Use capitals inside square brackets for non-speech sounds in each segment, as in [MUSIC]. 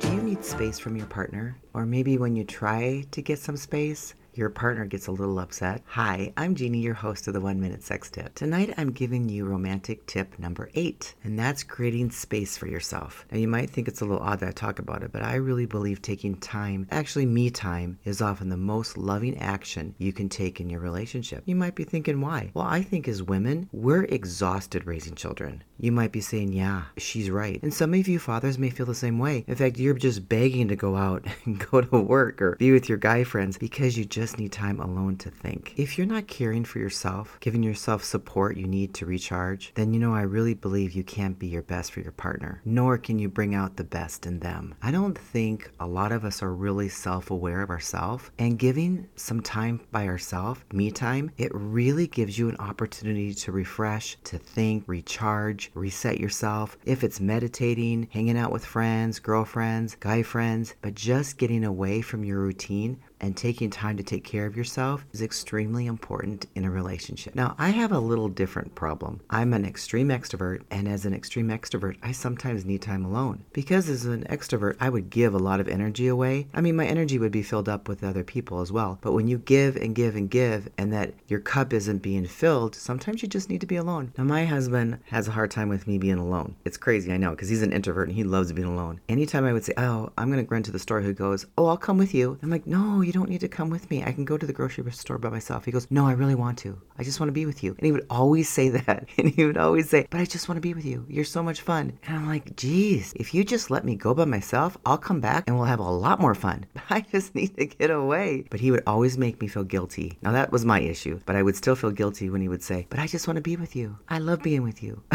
Do you need space from your partner? Or maybe when you try to get some space, your partner gets a little upset. Hi, I'm Jeannie, your host of the One Minute Sex Tip. Tonight I'm giving you romantic tip number eight, and that's creating space for yourself. Now, you might think it's a little odd that I talk about it, but I really believe taking time, actually, me time, is often the most loving action you can take in your relationship. You might be thinking, why? Well, I think as women, we're exhausted raising children. You might be saying, yeah, she's right. And some of you fathers may feel the same way. In fact, you're just begging to go out [LAUGHS] and go to work or be with your guy friends because you just just need time alone to think. If you're not caring for yourself, giving yourself support you need to recharge, then you know I really believe you can't be your best for your partner, nor can you bring out the best in them. I don't think a lot of us are really self aware of ourselves, and giving some time by ourselves, me time, it really gives you an opportunity to refresh, to think, recharge, reset yourself. If it's meditating, hanging out with friends, girlfriends, guy friends, but just getting away from your routine and taking time to take care of yourself is extremely important in a relationship. Now, I have a little different problem. I'm an extreme extrovert, and as an extreme extrovert, I sometimes need time alone. Because as an extrovert, I would give a lot of energy away. I mean, my energy would be filled up with other people as well. But when you give and give and give, and that your cup isn't being filled, sometimes you just need to be alone. Now, my husband has a hard time with me being alone. It's crazy, I know, because he's an introvert and he loves being alone. Anytime I would say, Oh, I'm going to run to the store, he goes, Oh, I'll come with you. I'm like, No, you you don't need to come with me. I can go to the grocery store by myself. He goes, No, I really want to. I just want to be with you. And he would always say that. [LAUGHS] And he would always say, But I just want to be with you. You're so much fun. And I'm like, Geez, if you just let me go by myself, I'll come back and we'll have a lot more fun. But [LAUGHS] I just need to get away. But he would always make me feel guilty. Now, that was my issue. But I would still feel guilty when he would say, But I just want to be with you. I love being with you. [LAUGHS]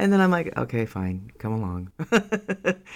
and then I'm like, Okay, fine. Come along.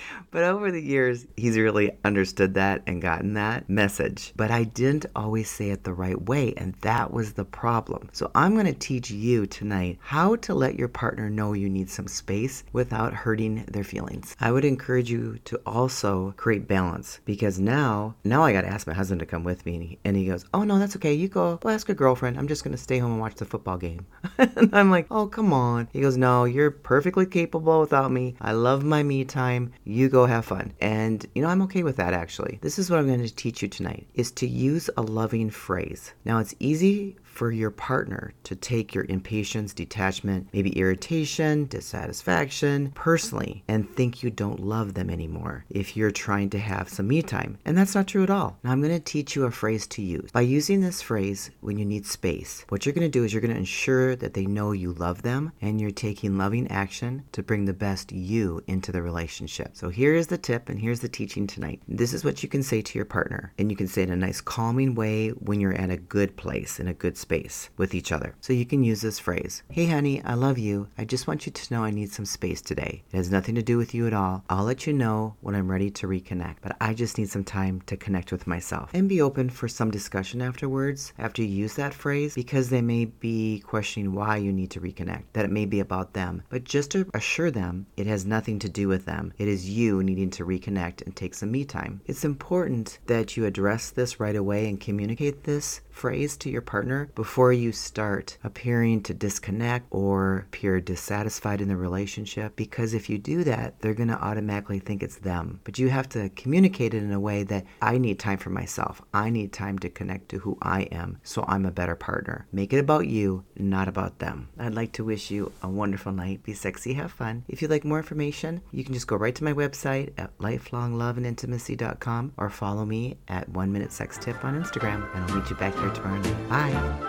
[LAUGHS] but over the years, he's really understood that and gotten that message, but I didn't always say it the right way, and that was the problem. So I'm going to teach you tonight how to let your partner know you need some space without hurting their feelings. I would encourage you to also create balance because now, now I got to ask my husband to come with me, and he, and he goes, "Oh no, that's okay. You go. Well, ask a girlfriend. I'm just going to stay home and watch the football game." [LAUGHS] and I'm like, "Oh come on." He goes, "No, you're perfectly capable without me. I love my me time. You go have fun." And you know, I'm okay with that actually. This is what I'm going to teach you tonight is to use a loving phrase. Now, it's easy for your partner to take your impatience, detachment, maybe irritation, dissatisfaction personally and think you don't love them anymore if you're trying to have some me time. And that's not true at all. Now, I'm going to teach you a phrase to use. By using this phrase when you need space, what you're going to do is you're going to ensure that they know you love them and you're taking loving action to bring the best you into the relationship. So, here is the tip and here's the teaching tonight. This is what you can say to your partner, and you can say it in a nice, calming way when you're at a good place, in a good space with each other. So you can use this phrase Hey, honey, I love you. I just want you to know I need some space today. It has nothing to do with you at all. I'll let you know when I'm ready to reconnect, but I just need some time to connect with myself. And be open for some discussion afterwards after you use that phrase because they may be questioning why you need to reconnect, that it may be about them. But just to assure them it has nothing to do with them, it is you needing to reconnect and take some me time. It's important that you address this right away and communicate this phrase to your partner before you start appearing to disconnect or appear dissatisfied in the relationship. Because if you do that, they're going to automatically think it's them. But you have to communicate it in a way that I need time for myself. I need time to connect to who I am so I'm a better partner. Make it about you, not about them. I'd like to wish you a wonderful night. Be sexy, have fun. If you'd like more information, you can just go right to my website at lifelongloveandintimacy.com or follow me at One Minute Sex Tip on Instagram, and I'll meet you back here tomorrow night. Bye.